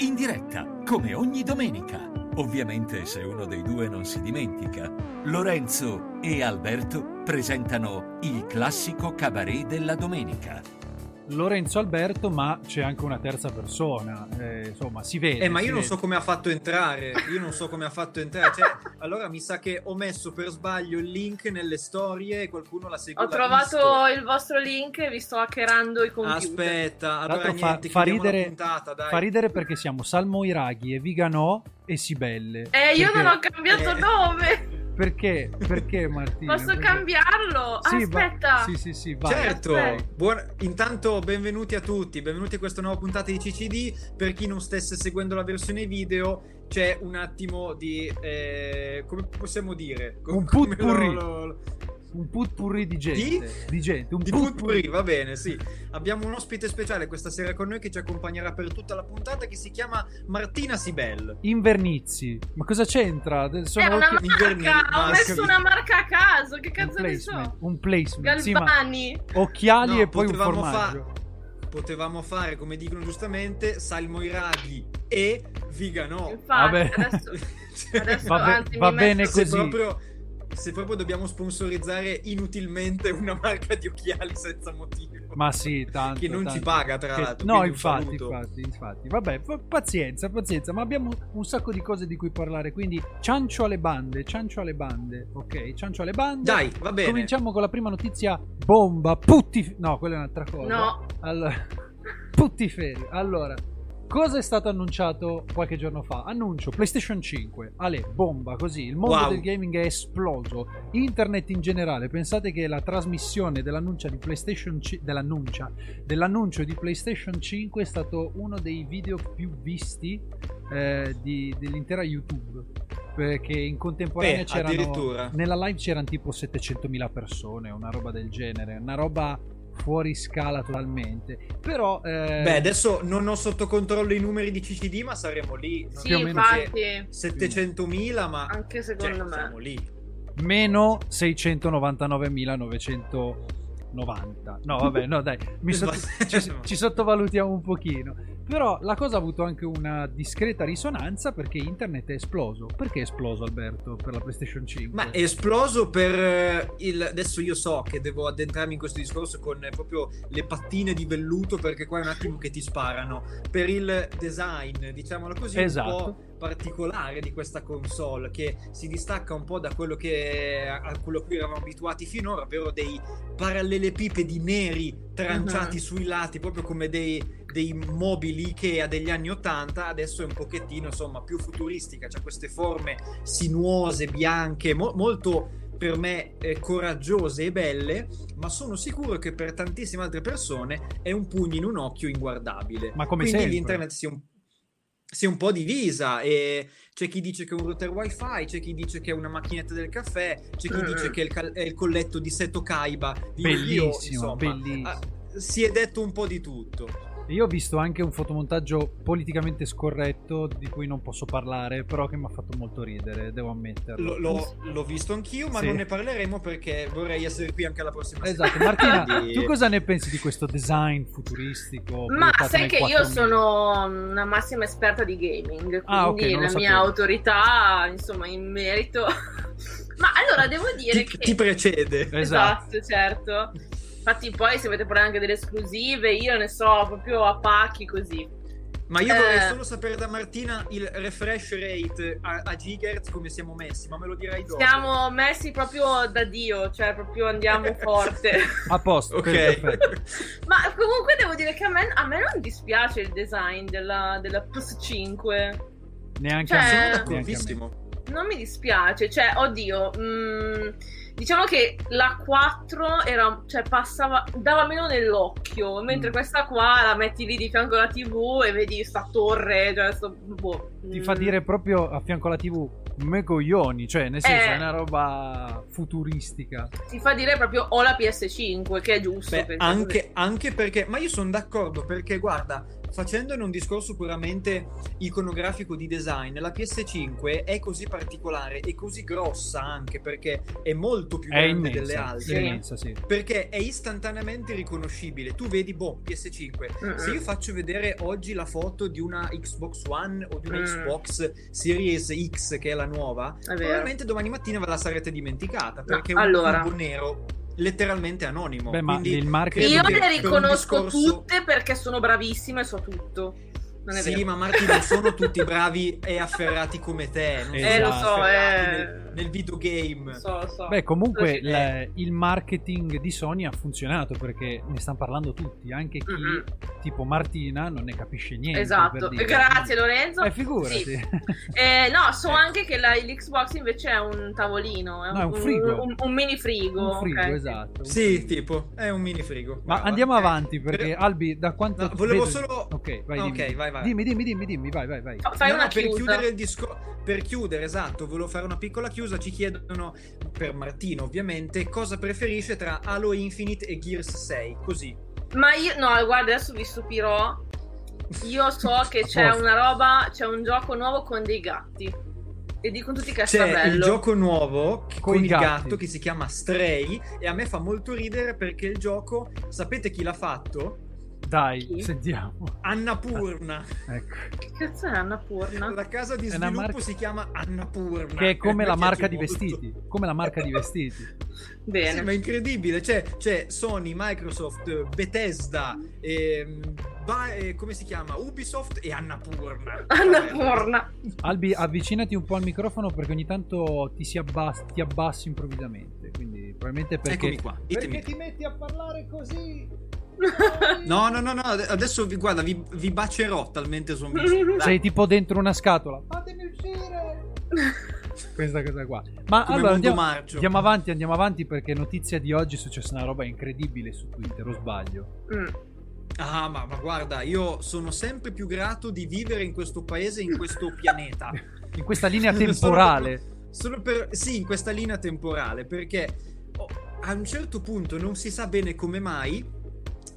in diretta, come ogni domenica. Ovviamente se uno dei due non si dimentica. Lorenzo e Alberto presentano il classico cabaret della domenica. Lorenzo Alberto, ma c'è anche una terza persona. Eh, insomma, si vede. Eh, ma io non vede. so come ha fatto entrare. Io non so come ha fatto entrare. Cioè, allora mi sa che ho messo per sbaglio il link nelle storie e qualcuno l'ha seguito. Ho trovato il vostro link e vi sto hackerando i computer. Aspetta, allora fa, niente, fa la ridere, puntata, dai. fa ridere perché siamo Salmo Iraghi e Viganò e Sibelle. Eh, io Perché- non ho cambiato Eh. nome. Perché? Perché Martina? Posso Perché- cambiarlo? Sì, va- Aspetta. Sì, sì, sì, vai. Certo, buon- intanto benvenuti a tutti, benvenuti a questa nuova puntata di CCD. Per chi non stesse seguendo la versione video, c'è un attimo di... eh, come possiamo dire? Un Come putpurri. lo- lo- Un putpurri di gente. Di, gente. Un Di putpurri. putpurri, va bene, sì. Abbiamo un ospite speciale questa sera con noi che ci accompagnerà per tutta la puntata che si chiama Martina Sibel. Invernizi. Ma cosa c'entra? Sono È una occhi- marca, ho messo una marca a caso, che cazzo ne so? Un placement. Sì, Galvani. occhiali No, e poi un potevamo formaggio. Potevamo fare, come dicono giustamente, Salmo Iraghi e Vigano. Infatti, Vabbè. adesso, adesso Va anzi, va mi bene così. proprio, se proprio dobbiamo sponsorizzare inutilmente una marca di occhiali senza motivo. Ma sì, tanto. Che non ci tanto. paga, tra Che- l'altro, No, infatti, infatti, infatti. Vabbè, pazienza, pazienza. Ma abbiamo un sacco di cose di cui parlare. Quindi, ciancio alle bande, ciancio alle bande. Ok, ciancio alle bande. Dai, va bene. Cominciamo con la prima notizia. Bomba, putti. No, quella è un'altra cosa. No, Allora, puttiferi. Allora, cosa è stato annunciato qualche giorno fa? Annuncio PlayStation 5. Ale, bomba, così. Il mondo Wow. del gaming è esploso. Internet in generale. Pensate che la trasmissione dell'annuncio di PlayStation 5 dell'annuncia dell'annuncio di PlayStation 5 è stato uno dei video più visti eh, di- dell'intera YouTube. Perché in contemporanea Beh, c'erano addirittura. nella live c'erano tipo 700.000 persone, una roba del genere, una roba fuori scala totalmente. Però eh, Beh, adesso non ho sotto controllo i numeri di CCD, ma saremo lì. sì, più o meno infatti, 700.000, ma anche cioè, secondo me. siamo lì. meno 699.990. No, vabbè, no, dai, mi sotto- ci, ci sottovalutiamo un pochino. Però la cosa ha avuto anche una discreta risonanza perché internet è esploso. Perché è esploso, Alberto, per la PlayStation 5? Ma è esploso per eh, il. Adesso io so che devo addentrarmi in questo discorso con eh, proprio le pattine di velluto, perché qua è un attimo che ti sparano. Per il design, diciamolo così, Esatto. un po' particolare di questa console, che si distacca un po' da quello che a quello a cui eravamo abituati finora, ovvero dei parallelepipedi neri tranciati Mhm. sui lati, proprio come dei, dei mobili Ikea degli anni 80. Adesso è un pochettino, insomma, più futuristica, c'ha queste forme sinuose, bianche, mo- molto per me eh, coraggiose e belle, ma sono sicuro che per tantissime altre persone è un pugno in un occhio inguardabile. Ma come Quindi sempre. l'internet si è un, si è un po' divisa e c'è chi dice che è un router wifi, c'è chi dice che è una macchinetta del caffè, c'è chi dice che è il, cal- è il colletto di Seto Kaiba di Bellissimo, Yu-Gi-Oh! insomma. bellissimo. Ah, si è detto un po' di tutto. Io ho visto anche un fotomontaggio politicamente scorretto di cui non posso parlare, però che mi ha fatto molto ridere, devo ammetterlo. L- l'ho, l'ho visto anch'io, ma Sì. non ne parleremo perché vorrei essere qui anche la prossima Esatto. Martina, Quindi- tu cosa ne pensi di questo design futuristico? Ma sai che io 4000? sono una massima esperta di gaming, quindi Ah, ok, non lo la sapevo. mia autorità, insomma, in merito. Ma allora devo dire ti, che ti precede. Esatto. Esatto, certo. Infatti, poi se avete parlare anche delle esclusive, io ne so proprio a pacchi così. Ma io vorrei Eh. solo sapere da Martina il refresh rate a, a gigahertz come siamo messi, ma me lo dirai dopo. Siamo messi proprio da Dio, cioè proprio andiamo forte. A posto, Ok. Ma comunque devo dire che a me, a me non dispiace il design della, della PS5. Neanche Cioè- a me. Sono d'accordissimo. Non mi dispiace, cioè, oddio, mm, diciamo che la 4 era, cioè, passava, dava meno nell'occhio, mentre Mm. questa qua la metti lì di fianco alla TV e vedi sta torre, cioè, sto, boh, Ti mm. fa dire proprio a fianco alla TV me coglioni, cioè nel senso Eh. è una roba futuristica. Ti fa dire proprio ho la PS5, che è giusto. Beh, penso anche, anche perché, ma io sono d'accordo perché guarda, facendone un discorso puramente iconografico di design, la PS5 è così particolare e così grossa anche perché è molto più È grande immensa, delle è altre. immensa, sì. Perché è istantaneamente riconoscibile. Tu vedi, boh, PS5. Mm-mm. Se io faccio vedere oggi la foto di una Xbox One o di una Mm. Xbox Series X, che è la nuova, È probabilmente domani mattina ve la sarete dimenticata. Perché No, è un allora. nero letteralmente anonimo. Beh, ma Quindi il marketing- Io le riconosco discorso- tutte perché sono bravissima e so tutto. Non è Sì, vero. ma Marti non sono tutti bravi e afferrati come te. Non Eh, lo so, eh. nel, nel videogame. Lo so, lo so. Beh, comunque Sì. il, il marketing di Sony ha funzionato perché ne stanno parlando tutti, anche chi Mm-mm. tipo Martina non ne capisce niente. Esatto, per dire. grazie Lorenzo. Eh, figurati. Sì. Eh, no, so anche che la, l'Xbox invece è un tavolino, è un, No, è un frigo. un, un mini frigo. Un frigo, ok. esatto. un Sì, frigo. tipo, è un mini frigo. Ma Brava. andiamo avanti perché Albi, da quanto No, volevo vedo- solo- Ok, vai, Ok, dimmi. vai, vai. Dimmi, dimmi, dimmi, dimmi, vai, vai, vai. Fa- Fai No, una no, per chiusa. chiudere il discorso, per chiudere, esatto, volevo fare una piccola chiusa. Ci chiedono, per Martino ovviamente, cosa preferisce tra Halo Infinite e Gears 6. Così. Ma io, no, guarda, adesso vi stupirò. Io so che c'è una roba, c'è un gioco nuovo con dei gatti. E dicono tutti che è C'è strabello. il gioco nuovo Coi con il gatti. gatto che si chiama Stray. E a me fa molto ridere perché il gioco, sapete chi l'ha fatto? Dai, Chi? sentiamo. Annapurna. Ecco. Che cazzo è Annapurna? La casa di sviluppo marca- si chiama Annapurna. Che è come E a la marca di molto. vestiti. Come la marca di vestiti. Bene. Sì, ma è incredibile. C'è, c'è Sony, Microsoft, Bethesda, ehm, Ba- eh, come si chiama? Ubisoft e Annapurna. Annapurna. Albi, avvicinati un po' al microfono perché ogni tanto ti, si abbas- ti abbassi improvvisamente. Quindi, probabilmente perché. Eccomi qua. ditemi. ti metti a parlare così? No, no, no, no, ad- adesso vi, guarda, vi, vi bacerò talmente sono vicino. Dai, Sei tipo dentro una scatola. Fatemi uscire. Questa cosa qua. Ma come allora andiamo, andiamo avanti, andiamo avanti perché notizia di oggi è successa una roba incredibile su Twitter, o sbaglio? Mm. Ah, ma, ma guarda, io sono sempre più grato di vivere in questo paese, in questo pianeta. In questa linea Solo temporale. per- Solo per, sì, in questa linea temporale, perché oh, a un certo punto non si sa bene come mai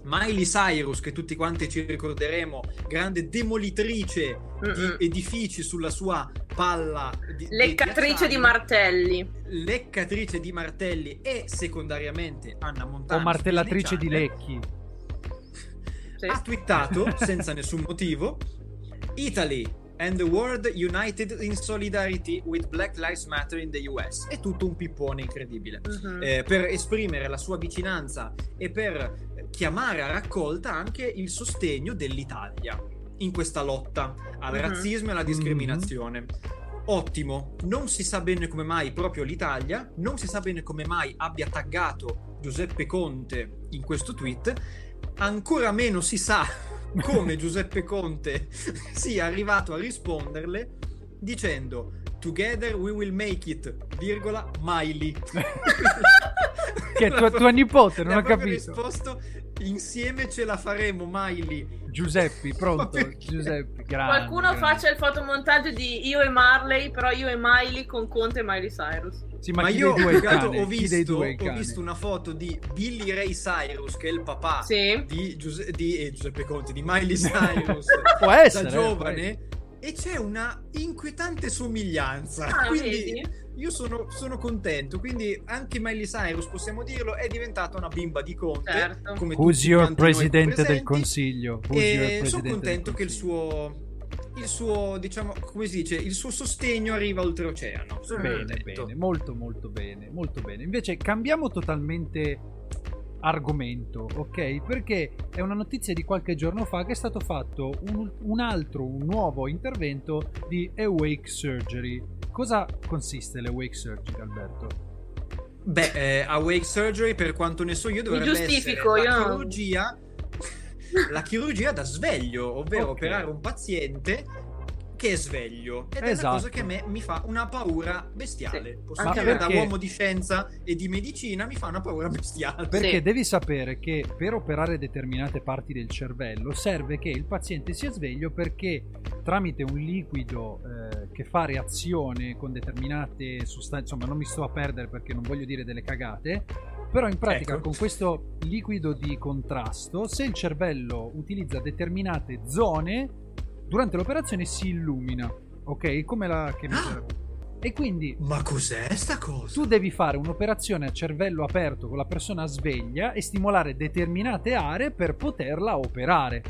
Miley Cyrus, che tutti quanti ci ricorderemo, grande demolitrice di Mm-mm. edifici sulla sua palla di, di Leccatrice di acciaio, martelli. leccatrice di martelli e secondariamente Anna Montana O martellatrice di lecchi. Sì. ha twittato senza nessun motivo Italy and the world united in solidarity with Black Lives Matter in the US è tutto un pippone incredibile Mhm. eh, per esprimere la sua vicinanza e per chiamare a raccolta anche il sostegno dell'Italia in questa lotta al Mhm. razzismo e alla discriminazione. Ottimo, non si sa bene come mai proprio l'Italia, non si sa bene come mai abbia taggato Giuseppe Conte in questo tweet, ancora meno si sa come Giuseppe Conte sia arrivato a risponderle dicendo Together we will make it, virgola, Miley. Che è tua- tua nipote, non ho capito. risposto insieme ce la faremo, Miley. Giuseppi, pronto? Giuseppi, grande. Qualcuno grande. faccia il fotomontaggio di io e Marley, però io e Miley con Conte e Miley Cyrus. Sì, ma, Ma io cane? ho, visto, ho visto una foto di Billy Ray Cyrus, che è il papà Sì. di, Giuse- di- eh, Giuseppe Conte, di Miley Cyrus, Può essere, da giovane, e c'è una inquietante somiglianza. Ah, quindi vedi? io sono, sono contento. Quindi anche Miley Cyrus, possiamo dirlo, è diventata una bimba di Conte. Certo. Come Who's tutti your presidente del consiglio? Who's E sono contento che il suo, il suo, diciamo, come si dice, il suo sostegno arriva oltreoceano. Bene, bene, molto molto bene, molto bene. Invece cambiamo totalmente argomento, ok? Perché è una notizia di qualche giorno fa che è stato fatto un, un altro, un nuovo intervento di Awake Surgery. Cosa consiste l'Awake Surgery, Alberto? Beh, eh, Awake Surgery, per quanto ne so io, dovrebbe giustifico, essere la io- chirurgia, la chirurgia da sveglio, ovvero Ok. operare un paziente che è sveglio. Ed è Esatto. una cosa che a me mi fa una paura bestiale. Sì. Posso Ma dire, da perché- uomo di scienza e di medicina mi fa una paura bestiale. Perché Sì. devi sapere che per operare determinate parti del cervello serve che il paziente sia sveglio perché tramite un liquido eh, che fa reazione con determinate sostanze, insomma non mi sto a perdere perché non voglio dire delle cagate, Però in pratica Ecco. con questo liquido di contrasto, se il cervello utilizza determinate zone, durante l'operazione si illumina, ok? Come la chemioterapia. E quindi Ma cos'è sta cosa? tu devi fare un'operazione a cervello aperto con la persona sveglia e stimolare determinate aree per poterla operare.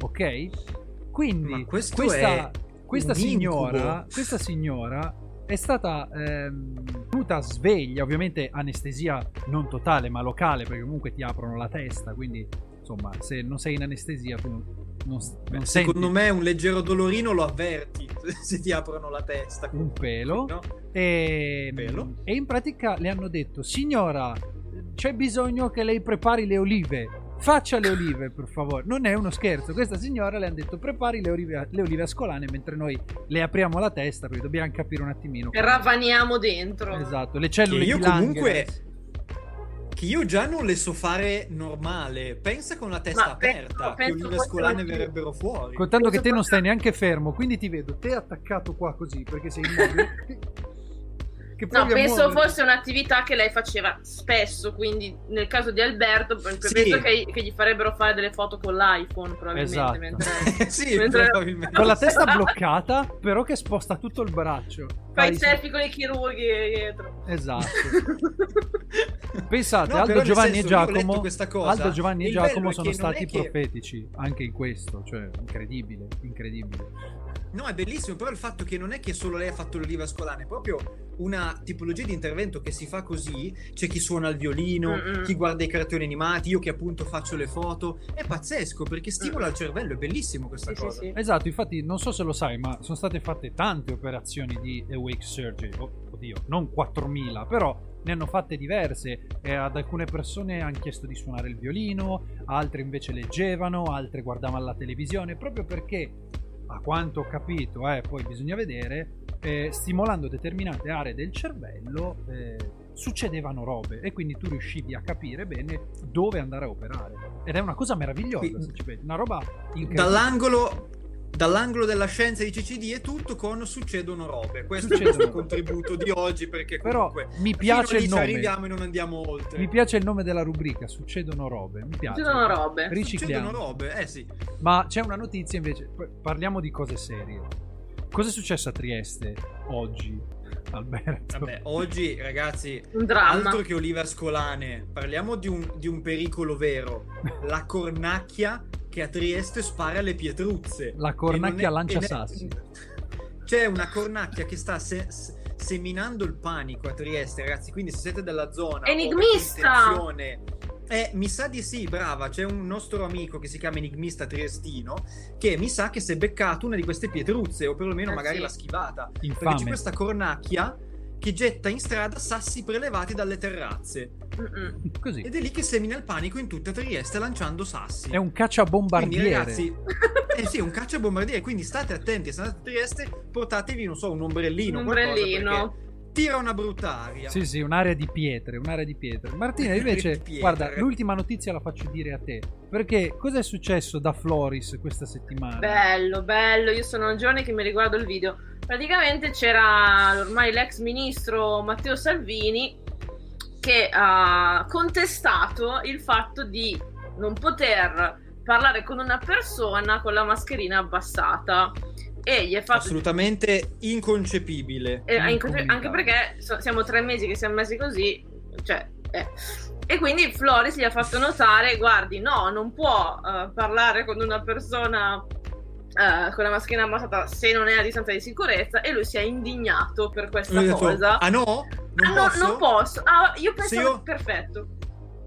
Ok? Quindi questa, questa signora, questa signora è stata ehm, tenuta sveglia, ovviamente anestesia non totale ma locale perché comunque ti aprono la testa, quindi insomma se non sei in anestesia tu non, non Beh, senti secondo me un leggero dolorino lo avverti se ti aprono la testa. un pelo. No? E, Bello. e in pratica le hanno detto: Signora, c'è bisogno che lei prepari le olive. Faccia le olive, per favore. Non è uno scherzo. Questa signora le hanno detto: prepari le olive, le olive ascolane mentre noi le apriamo la testa. Perché dobbiamo capire un attimino. E ravaniamo dentro. Esatto, le cellule Che io di comunque- Langerhans. Che io già non le so fare normale. Pensa con la testa Ma pe- aperta. no, che penso olive scolane verrebbero fuori. Contando che te non stai neanche fermo, quindi ti vedo te attaccato qua così perché sei immobile. No, penso fosse un'attività che lei faceva spesso, quindi nel caso di Alberto Sì. penso che, che gli farebbero fare delle foto con l'iPhone probabilmente. Esatto. Mentre sì, Mentre- probabilmente. Con la testa bloccata, però che sposta tutto il braccio. fai i selfie con i chirurghi dietro. Esatto. Pensate, No, Aldo, Giovanni senso, e Giacomo, Aldo, Giovanni e il bello Giacomo sono stati che- profetici anche in questo, cioè incredibile, incredibile. No, è bellissimo, però il fatto che non è che solo lei ha fatto l'oliva scolane, è proprio una tipologia di intervento che si fa così. C'è chi suona il violino, Mm-mm. chi guarda i cartoni animati, io che appunto faccio le foto. È pazzesco perché stimola il cervello, è bellissimo questa Sì, sì, cosa. sì. Esatto, infatti non so se lo sai, ma sono state fatte tante operazioni di awake surgery. Oh, oddio, non 4000, però ne hanno fatte diverse. E ad alcune persone hanno chiesto di suonare il violino, altre invece leggevano, altre guardavano la televisione, proprio perché, a quanto ho capito, eh, poi bisogna vedere, eh, stimolando determinate aree del cervello eh, succedevano robe e quindi tu riuscivi a capire bene dove andare a operare. Ed è una cosa meravigliosa, Qui- se ci pensi. Una roba incredibile. Dall'angolo, dall'angolo della scienza di CCD è tutto con succedono robe. Questo Succedono è il contributo di oggi perché Però comunque mi piace il ci nome. arriviamo e non andiamo oltre. Mi piace il nome della rubrica, succedono robe. Mi piace. Succedono robe. Ricicliamo. Succedono robe, eh sì. Ma c'è una notizia invece. Parliamo di cose serie. Cosa è successo a Trieste oggi, Alberto? Vabbè, oggi ragazzi, Un dramma. altro che olive ascolane, parliamo di un, di un pericolo vero. La cornacchia che a Trieste spara le pietruzze. La cornacchia è- lancia sassi. C'è una cornacchia che sta se- se- seminando il panico a Trieste, ragazzi. Quindi, se siete della zona, Enigmista! Eh, mi sa di sì, brava. C'è un nostro amico che si chiama Enigmista Triestino. Che mi sa che si è beccato una di queste pietruzze, o perlomeno Eh, magari sì. l'ha schivata. Perché Infame. c'è questa cornacchia che getta in strada sassi prelevati dalle terrazze. Così. Ed è lì che semina il panico in tutta Trieste lanciando sassi. È un Quindi cacciabombardiere. ragazzi, eh sì, un cacciabombardiere, quindi state attenti, se andate a Trieste, portatevi, non so, un ombrellino, Un ombrellino. Tira una brutta aria. Sì, sì, un'area di pietre, un'area di pietre. Martina, invece, pietre. guarda, l'ultima notizia la faccio dire a te. Perché cosa è successo da Floris questa settimana? Bello, bello. Io sono un giorno che mi riguardo il video. Praticamente c'era ormai l'ex ministro Matteo Salvini che ha contestato il fatto di non poter parlare con una persona con la mascherina abbassata. E gli è fatto Assolutamente inconcepibile. Eh, anche, Incomunicabile. anche perché so- siamo tre mesi che siamo messi così, cioè, eh. E quindi Floris gli ha fatto notare: guardi, no, non può eh, parlare con una persona eh, con la mascherina abbassata se non è a distanza di sicurezza. E lui si è indignato per questa Lui detto, cosa. ah no? Non Ah, no, posso? non posso. Ah, io penso io- perfetto.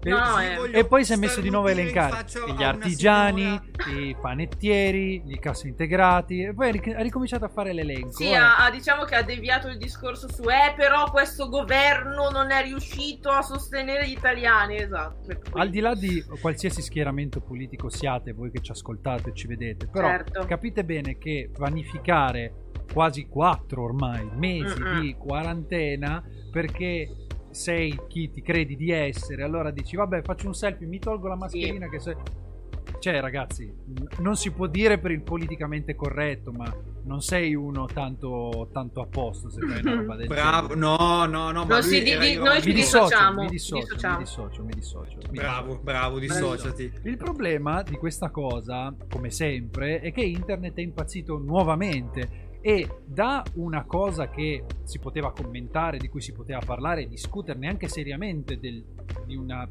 E- No, eh. E poi si è messo di nuovo a elencare gli artigiani, signora- i panettieri, i cassi integrati. E poi ha ric- ha ricominciato a fare l'elenco. Sì, Ora, ha, ha- diciamo che ha deviato il discorso su eh, però questo governo non è riuscito a sostenere gli italiani. Esatto. Al di là di qualsiasi schieramento politico siate, voi che ci ascoltate e ci vedete, però Certo. capite bene che vanificare quasi quattro ormai mesi Mm-mm. di quarantena perché sei chi ti credi di essere, allora dici vabbè faccio un selfie, mi tolgo la mascherina che se... cioè ragazzi, non si può dire per il politicamente corretto, ma non sei uno tanto, tanto a posto se fai una roba del Bravo, genere. no, no, no, ma No, lui sì, di- di- noi ci dissociamo, mi dissocio, mi dissocio, mi dissocio. Bravo, bravo, dissociati. Il problema di questa cosa, come sempre, è che internet è impazzito nuovamente e da una cosa che si poteva commentare, di cui si poteva parlare e discuterne anche seriamente del- di una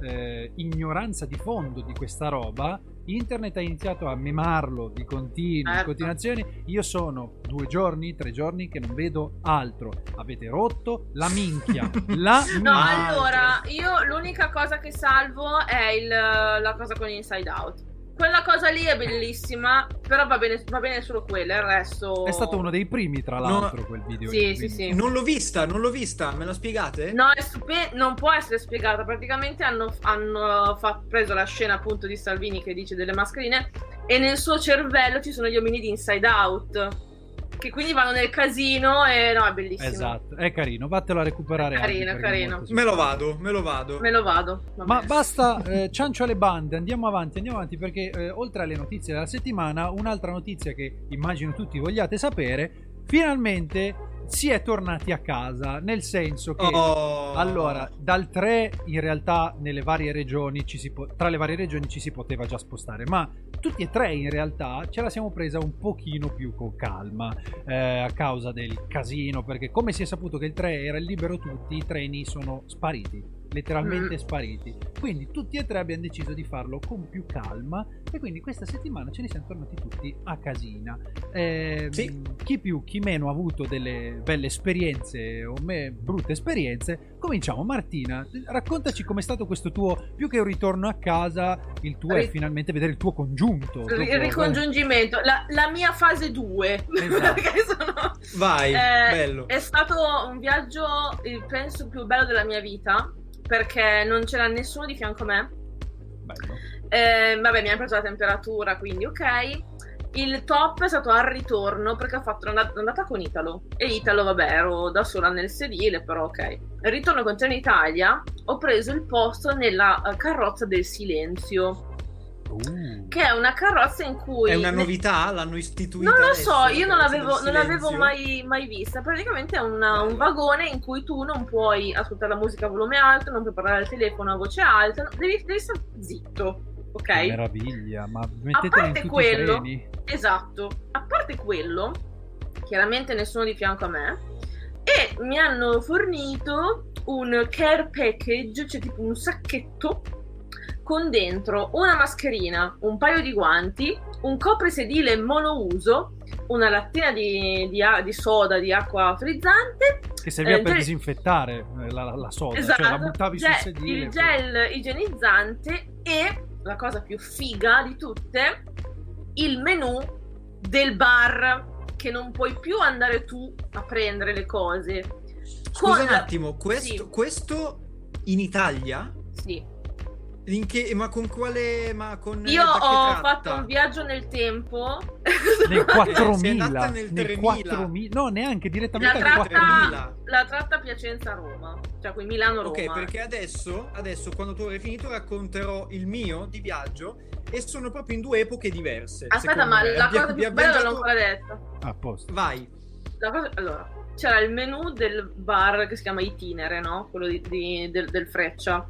eh, ignoranza di fondo di questa roba, internet ha iniziato a memarlo di continuo, in Certo. continuazione. Io sono due giorni, tre giorni che non vedo altro. Avete rotto la minchia. la No, minchia. allora, io l'unica cosa che salvo è il- la cosa con Inside Out. Quella cosa lì è bellissima, però va bene, va bene solo quella, il resto... È stato uno dei primi, tra l'altro, quel video. Sì, lì, sì, sì. Non l'ho vista, non l'ho vista, me la spiegate? No, è stupe- non può essere spiegata. Praticamente hanno, hanno fa- preso la scena appunto di Salvini che dice delle mascherine e nel suo cervello ci sono gli ominidi inside out. Che quindi vanno nel casino e no, è bellissimo. Esatto, è carino, vattelo a recuperare. È carino, anche è è carino. molto Me lo vado, me lo vado. Me lo vado. va Ma basta eh, ciancio alle bande, andiamo avanti, andiamo avanti perché eh, oltre alle notizie della settimana, un'altra notizia che immagino tutti vogliate sapere, finalmente si è tornati a casa, nel senso che Oh. allora dal 3 in realtà nelle varie regioni ci si po- tra le varie regioni ci si poteva già spostare, ma tutti e tre in realtà ce la siamo presa un pochino più con calma eh, a causa del casino, perché come si è saputo che il 3 era libero tutti, i treni sono spariti, letteralmente Mm. spariti. Quindi tutti e tre abbiamo deciso di farlo con più calma e quindi questa settimana ce ne siamo tornati tutti a casina. Eh, Sì. Chi più, chi meno ha avuto delle belle esperienze o me brutte esperienze. Cominciamo, Martina, raccontaci com'è stato questo tuo, più che un ritorno a casa, il tuo è Ri- finalmente vedere il tuo congiunto. Il dopo- ricongiungimento, la, la mia fase 2. Esatto. Sono... Vai, Eh, bello. È stato un viaggio, il penso più bello della mia vita, perché non c'era nessuno di fianco a me. Bello. Eh, vabbè, mi hanno preso la temperatura, quindi ok. Il top è stato al ritorno perché ho fatto l'andata con Italo. E Italo, vabbè, ero da sola nel sedile, però ok. Il ritorno con Trenitalia ho preso il posto nella eh, carrozza del silenzio, Uh. che è una carrozza in cui... È una novità? L'hanno istituita Non lo adesso, so, io non l'avevo, non l'avevo mai, mai vista. Praticamente è una- un vagone in cui tu non puoi ascoltare la musica a volume alto, non puoi parlare al telefono a voce alta, devi, devi stare zitto, ok? Che meraviglia, ma mettetelo in parte quello-. Esatto. A parte quello, chiaramente nessuno di fianco a me, e mi hanno fornito un care package, cioè tipo un sacchetto con dentro una mascherina, un paio di guanti, un coprisedile monouso, una lattina di, di a- di soda, di acqua frizzante, Che serviva Eh, per gel- disinfettare eh, la, la soda, esatto, cioè la buttavi sul ge- sedile. il gel igienizzante e la cosa più figa di tutte, il menù del bar che non puoi più andare tu a prendere le cose. Scusa Con- un attimo, questo, Sì. questo in Italia? Sì. In che, ma con quale? Ma con Io ho tratta? fatto un viaggio nel tempo. Nel Sei 4000, andata nel nel 3000. 4000, no neanche direttamente La nel tratta, 4000. la tratta Piacenza-Roma, cioè qui Milano-Roma. Ok, perché adesso, adesso quando tu avrai finito racconterò il mio di viaggio e sono proprio in due epoche diverse. Aspetta, ma me. la Abbia- cosa più bella non l'ho ancora detta. A posto. Vai. La cosa- allora, c'era il menù del bar che si chiama Itinere, no? Quello di- di- del, del Freccia.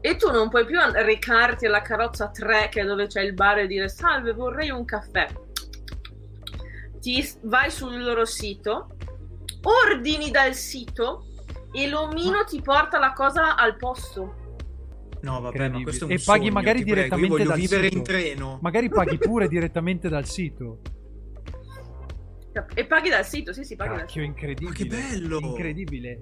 E tu non puoi più recarti alla carrozza 3, che è dove c'è il bar, e dire salve, vorrei un caffè. Ti vai sul loro sito, ordini dal sito e l'omino ti porta la cosa al posto. No, vabbè, ma questo è un E paghi sogno, magari ti prego. direttamente voglio dal vivere sito. in treno. Magari paghi pure direttamente dal sito. E paghi dal sito, sì, sì, paghi dal Cacchio, incredibile. Ma che bello! Incredibile.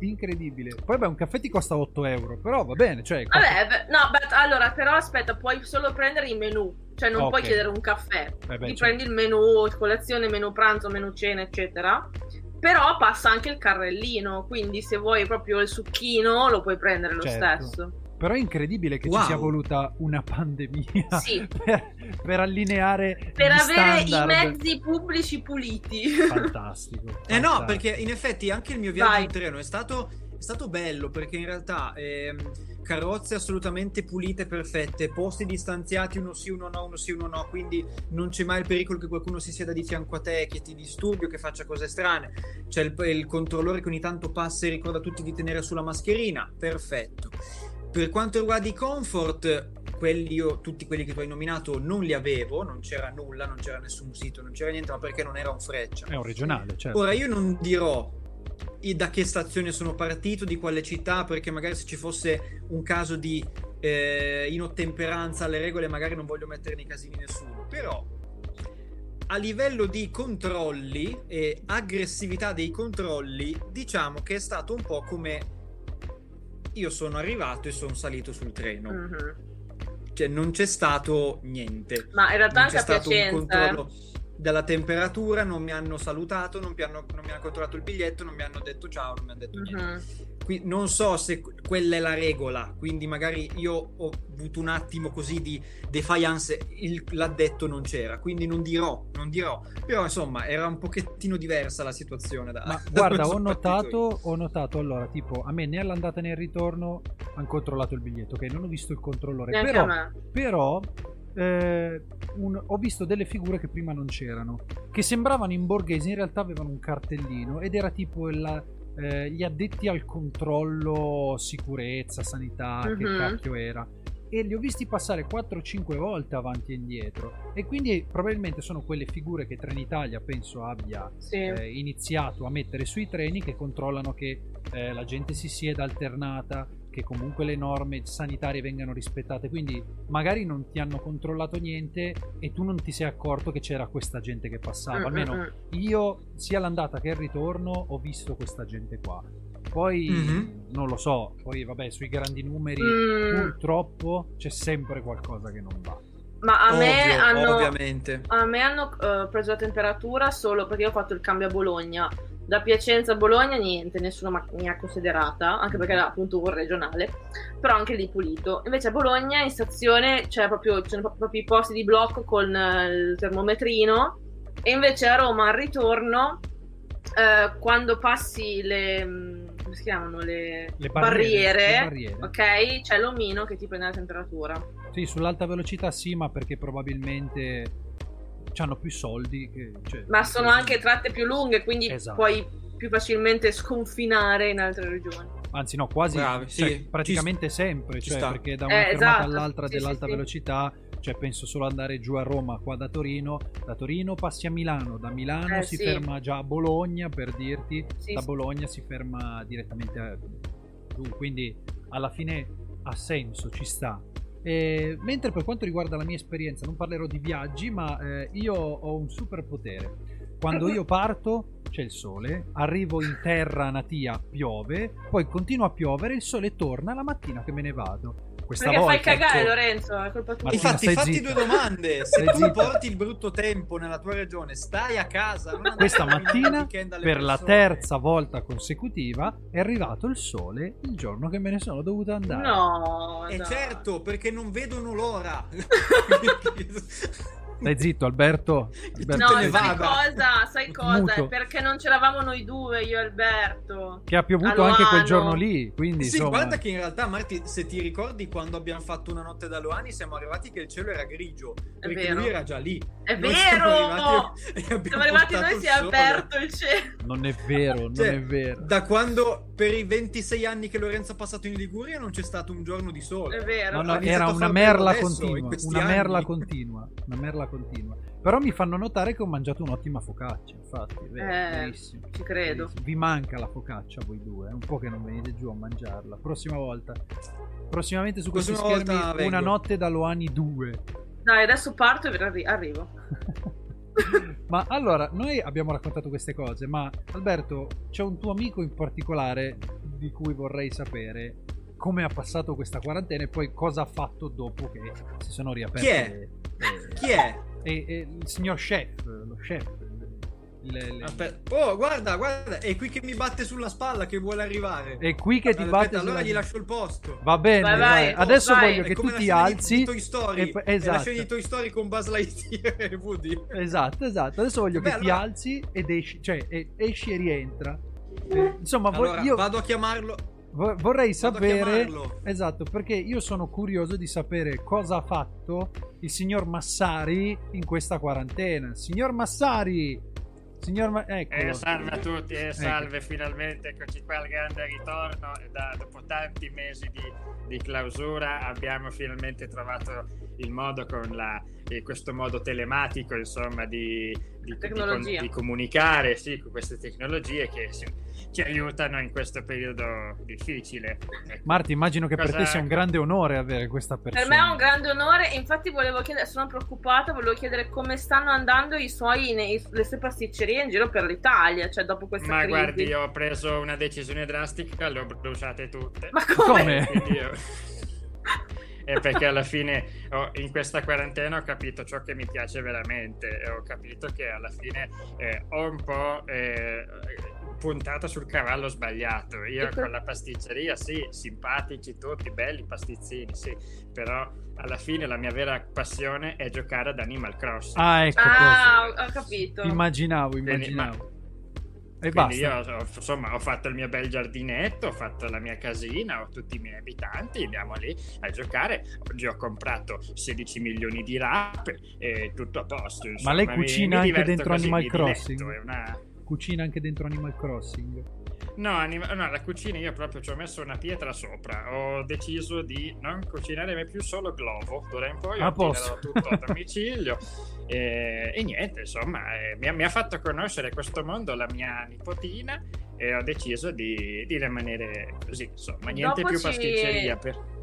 Incredibile. Poi beh, un caffè ti costa 8 euro, però va bene, cioè... Vabbè, beh, no, beh, allora, però aspetta, puoi solo prendere i menù, cioè non Ok. puoi chiedere un caffè. Eh beh, Ti certo. prendi il menù colazione, menù pranzo, menù cena, eccetera. Però passa anche il carrellino, quindi se vuoi proprio il succhino lo puoi prendere lo Certo. stesso. Però è incredibile che Wow. ci sia voluta una pandemia Sì. per, per allineare Per gli avere standard. i mezzi pubblici puliti. Fantastico. Eh no, fantastico. perché in effetti anche il mio viaggio Vai. in treno è stato è stato bello perché in realtà ehm, carrozze assolutamente pulite, perfette, posti distanziati, uno sì, uno no, uno sì, uno no, quindi non c'è mai il pericolo che qualcuno si sieda di fianco a te, che ti disturbi o che faccia cose strane. C'è il, il controllore che ogni tanto passa e ricorda a tutti di tenere sulla mascherina, perfetto. Per quanto riguarda i comfort, quelli io, tutti quelli che tu hai nominato non li avevo, non c'era nulla, non c'era nessun sito, non c'era niente, ma perché non era un freccia. È un regionale, certo. Ora io non dirò da che stazione sono partito, di quale città, perché magari se ci fosse un caso di eh, inottemperanza alle regole, magari non voglio mettere nei casini nessuno, però a livello di controlli e aggressività dei controlli, diciamo che è stato un po' come io sono arrivato e sono salito sul treno. Mhm. Cioè, non c'è stato niente. Ma in realtà Non c'è stato un Piacenza. controllo della temperatura, non mi hanno salutato, non mi hanno, non mi hanno controllato il biglietto, non mi hanno detto ciao, non mi hanno detto eh. niente. Qui- non so se que- quella è la regola, quindi magari io ho avuto un attimo così di defiance, il, l'addetto non c'era, quindi non dirò, non dirò. Però insomma era un pochettino diversa la situazione. Da, Ma da guarda, ho notato, ho notato allora, tipo, a me né all'andata né al ritorno hanno controllato il biglietto, ok? Non ho visto il controllore, Neanche però, a me. però eh, un- ho visto delle figure che prima non c'erano, che sembravano in borghese, in realtà avevano un cartellino ed era tipo il, eh, gli addetti al controllo sicurezza, sanità, che Mhm. cacchio era. E li ho visti passare 4-5 volte avanti e indietro. E quindi probabilmente sono quelle figure che Trenitalia penso abbia Sì. eh, iniziato a mettere sui treni che controllano che eh, la gente si sieda alternata, che comunque le norme sanitarie vengano rispettate. Quindi magari non ti hanno controllato niente e tu non ti sei accorto che c'era questa gente che passava. Mm, Almeno mm, mm. io, sia l'andata che il ritorno, ho visto questa gente qua. Poi Mhm. non lo so, poi vabbè, sui grandi numeri Mm, purtroppo c'è sempre qualcosa che non va. ma a me Ovvio, hanno, ovviamente. a me hanno eh, preso la temperatura solo perché io ho fatto il cambio a Bologna. Da Piacenza a Bologna niente, nessuno ma- mi ha considerata, anche perché era appunto un regionale, però anche lì pulito. Invece a Bologna in stazione c'è proprio, c'è proprio i posti di blocco con eh, il termometrino e invece a Roma al ritorno, eh, quando passi le... mm, come si chiamano? Le, Le barriere, le barriere. ok? C'è l'omino che ti prende la temperatura. Sì, sull'alta velocità sì, ma perché probabilmente hanno più soldi. Che, cioè, Ma sono anche tratte più lunghe, quindi Esatto. puoi più facilmente sconfinare in altre regioni. Anzi, no, quasi Bravi, cioè, sì, praticamente sempre. ci Cioè, perché da una Eh, fermata esatto, all'altra sì, dell'alta sì, velocità, cioè penso solo andare giù a Roma, qua da Torino. Da Torino passi a Milano, da Milano Eh, si sì. ferma già a Bologna per dirti, Sì, da sì. Bologna si ferma direttamente a- giù. Quindi alla fine ha senso, ci sta. Eh, mentre per quanto riguarda la mia esperienza, non parlerò di viaggi, ma eh, io ho un superpotere. Quando io parto c'è il sole, arrivo in terra Natia, piove, poi continua a piovere, il sole torna la mattina che me ne vado. Questa Perché fai volta, cagare ecco, Lorenzo, è colpa tua. Martina, Infatti, fatti zitta. due domande. Se tu zitta. porti il brutto tempo nella tua regione, stai a casa. Questa mattina, per la persone. terza volta consecutiva, è arrivato il sole il giorno che me ne sono dovuto andare. No, E dai. certo, perché non vedono l'ora. Stai zitto, Alberto. Alberto, No, sai vada. cosa? Sai cosa? Muto. È perché non c'eravamo noi due, io e Alberto. che ha piovuto a anche quel giorno lì. Quindi, sì, insomma, guarda che in realtà, Marti, se ti ricordi quando abbiamo fatto una notte da Loani, siamo arrivati che il cielo era grigio. Perché vero. lui era già lì. È Noi vero! siamo arrivati e Siamo arrivati noi, si è aperto il cielo. non è vero, non Cioè, è vero. Da quando per i 26 anni che Lorenzo ha passato in Liguria non c'è stato un giorno di sole. È vero. No, no, era una merla continua. Una merla continua. Una merla continua. Però mi fanno notare che ho mangiato un'ottima focaccia. Infatti, è vero, Eh, verissimo. ci credo. Verissimo. Vi manca la focaccia, voi due. È un po' che non venite giù a mangiarla. Prossima volta. Prossimamente su questi Prossima schermi, volta vengo. una notte da Loani 2. Dai, adesso parto e arri- arrivo. ma allora, noi abbiamo raccontato queste cose, ma Alberto, c'è un tuo amico in particolare di cui vorrei sapere come ha passato questa quarantena e poi cosa ha fatto dopo che si sono riaperte. Chi è? Le- Chi è? E, e il signor chef, lo chef. le- le- Aspetta. Oh, guarda, guarda, è qui che mi batte sulla spalla che vuole arrivare. È qui che ti Aspetta, batte allora sulla- gli lascio il posto. Va bene, Vai, vai. vai, adesso vai. voglio È che tu ti alzi. di Toy Story. e- È la esatto. scena di Toy Story con Buzz Lightyear e Woody. Esatto, esatto. Adesso voglio Beh, che ti allora- alzi ed esci, cioè e- esci e rientra. Eh, insomma, Allora, io vado a chiamarlo. Vo- vorrei sapere esatto perché io sono curioso di sapere cosa ha fatto il signor Massari in questa quarantena. Signor Massari, signor Ma-. Eh, salve a tutti e salve finalmente, eccoci qua al grande ritorno. Da- dopo tanti mesi di, di clausura abbiamo finalmente trovato il modo con la, eh, questo modo telematico insomma di, di, di comunicare sì, con queste tecnologie che ci, aiutano in questo periodo difficile. Marti, immagino che per Cosa- te sia un grande onore avere questa persona. Per me è un grande onore, infatti volevo chiedere, sono preoccupata, volevo chiedere come stanno andando i suoi, nei- le sue pasticcerie in giro per l'Italia, cioè dopo questa Ma crisi. guardi, io ho preso una decisione drastica, le ho bruciate tutte. Ma come? Come? È perché alla fine ho- in questa quarantena ho capito ciò che mi piace veramente e ho capito che alla fine eh, ho un po' eh, puntato sul cavallo sbagliato. Io con la pasticceria, sì, simpatici tutti, belli pastizzini, sì, però alla fine la mia vera passione è giocare ad Animal Crossing. Ah, ecco Ah, ho, capito. Immaginavo, Quindi, immaginavo. E Quindi basta. io insomma, ho fatto il mio bel giardinetto, ho fatto la mia casina, ho tutti i miei abitanti, andiamo lì a giocare. Oggi ho comprato 16 milioni di rape e tutto a posto. insomma. lei Mi- cucina mi anche diverto dentro così, Animal mi diletto, Crossing? è una- Cucina anche dentro Animal Crossing. No, anima- no, la cucina io proprio ci ho messo una pietra sopra. Ho deciso di non cucinare mai più solo Glovo. D'ora in poi ho posto. tutto a domicilio. e, e niente, insomma, eh, mi, ha, mi ha fatto conoscere questo mondo la mia nipotina e ho deciso di, di rimanere così. Insomma, niente Dopo più ci- pasticceria. Per...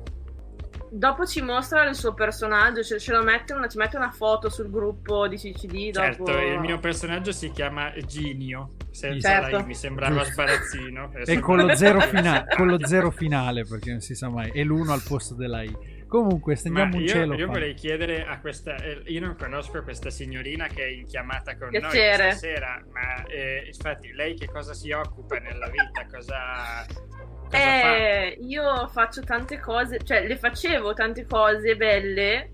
Dopo ci mostra il suo personaggio, ce, ce lo mette una, ci mette una foto sul gruppo di CCD. Certo, dopo... il mio personaggio si chiama Ginio. Senza Certo. la I, mi sembrava sbarazzino. E con lo, zero fina- con lo zero finale, perché non si sa mai. E l'uno al posto della I. Comunque, Ma stendiamo un io, cielo. io fa. vorrei chiedere a questa. eh, io non conosco questa signorina che è in chiamata con Piacere. noi stasera, ma eh, infatti lei che cosa si occupa nella vita? Cosa, cosa fa? Eh, io faccio tante cose, cioè le facevo tante cose belle,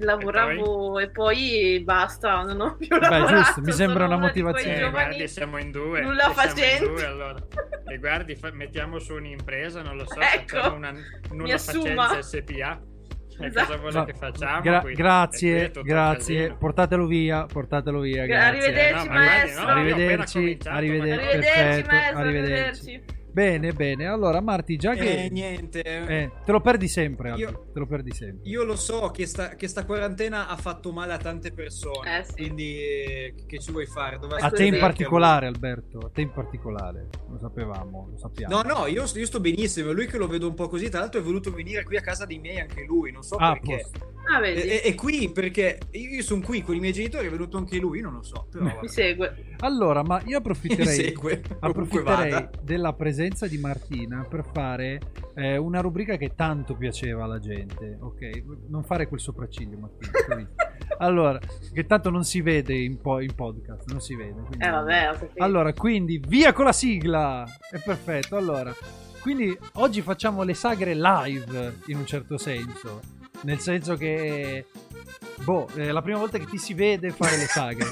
lavoravo e poi, basta, non ho più Beh, lavorato. giusto, mi sembra una motivazione. Eh, guardi, siamo in due. nulla e siamo in facenti. due, allora. E guardi, fa- mettiamo su un'impresa, non lo so, Ecco, facciamo una assuma. facenza SPA. E Esatto. cosa vuole No, che facciamo? gra-? E grazie, grazie. casino. Portatelo via, portatelo via. Gra- Grazie. arrivederci, guardi, maestro. no, io ho appena Arrivederci, arrivederci. Arrivederci, maestro, arrivederci. arrivederci. Bene, bene. Allora, Marti, già che. Eh, niente. Eh, te lo perdi sempre, Io- Te lo perdi sempre. Io lo so che sta, che sta quarantena ha fatto male a tante persone. Eh, sì. Quindi, eh, che ci vuoi fare? Dovrà A te in particolare, Alberto. A te in particolare. Lo sapevamo, lo sappiamo. No, no, io, io sto benissimo. È lui che lo vedo un po' così. Tra l'altro, è voluto venire qui a casa dei miei anche lui. Non so Ah, perché. posto. Ah, è- è qui perché io, sono qui con i miei genitori. È venuto anche lui. Non lo so. Però, mi segue. Allora, ma io mi approfitterei. segue. Ovunque Approfitterei della presenza di Martina per fare eh, una rubrica che tanto piaceva alla gente. Ok, non fare quel sopracciglio, Martina. allora, che tanto non si vede in, po- in podcast, non si vede. quindi- Eh, vabbè, ho capito. Allora, quindi via con la sigla! È perfetto. Allora, quindi oggi facciamo le sagre live in un certo senso. Nel senso che, boh, è la prima volta che ti si vede fare le sagre.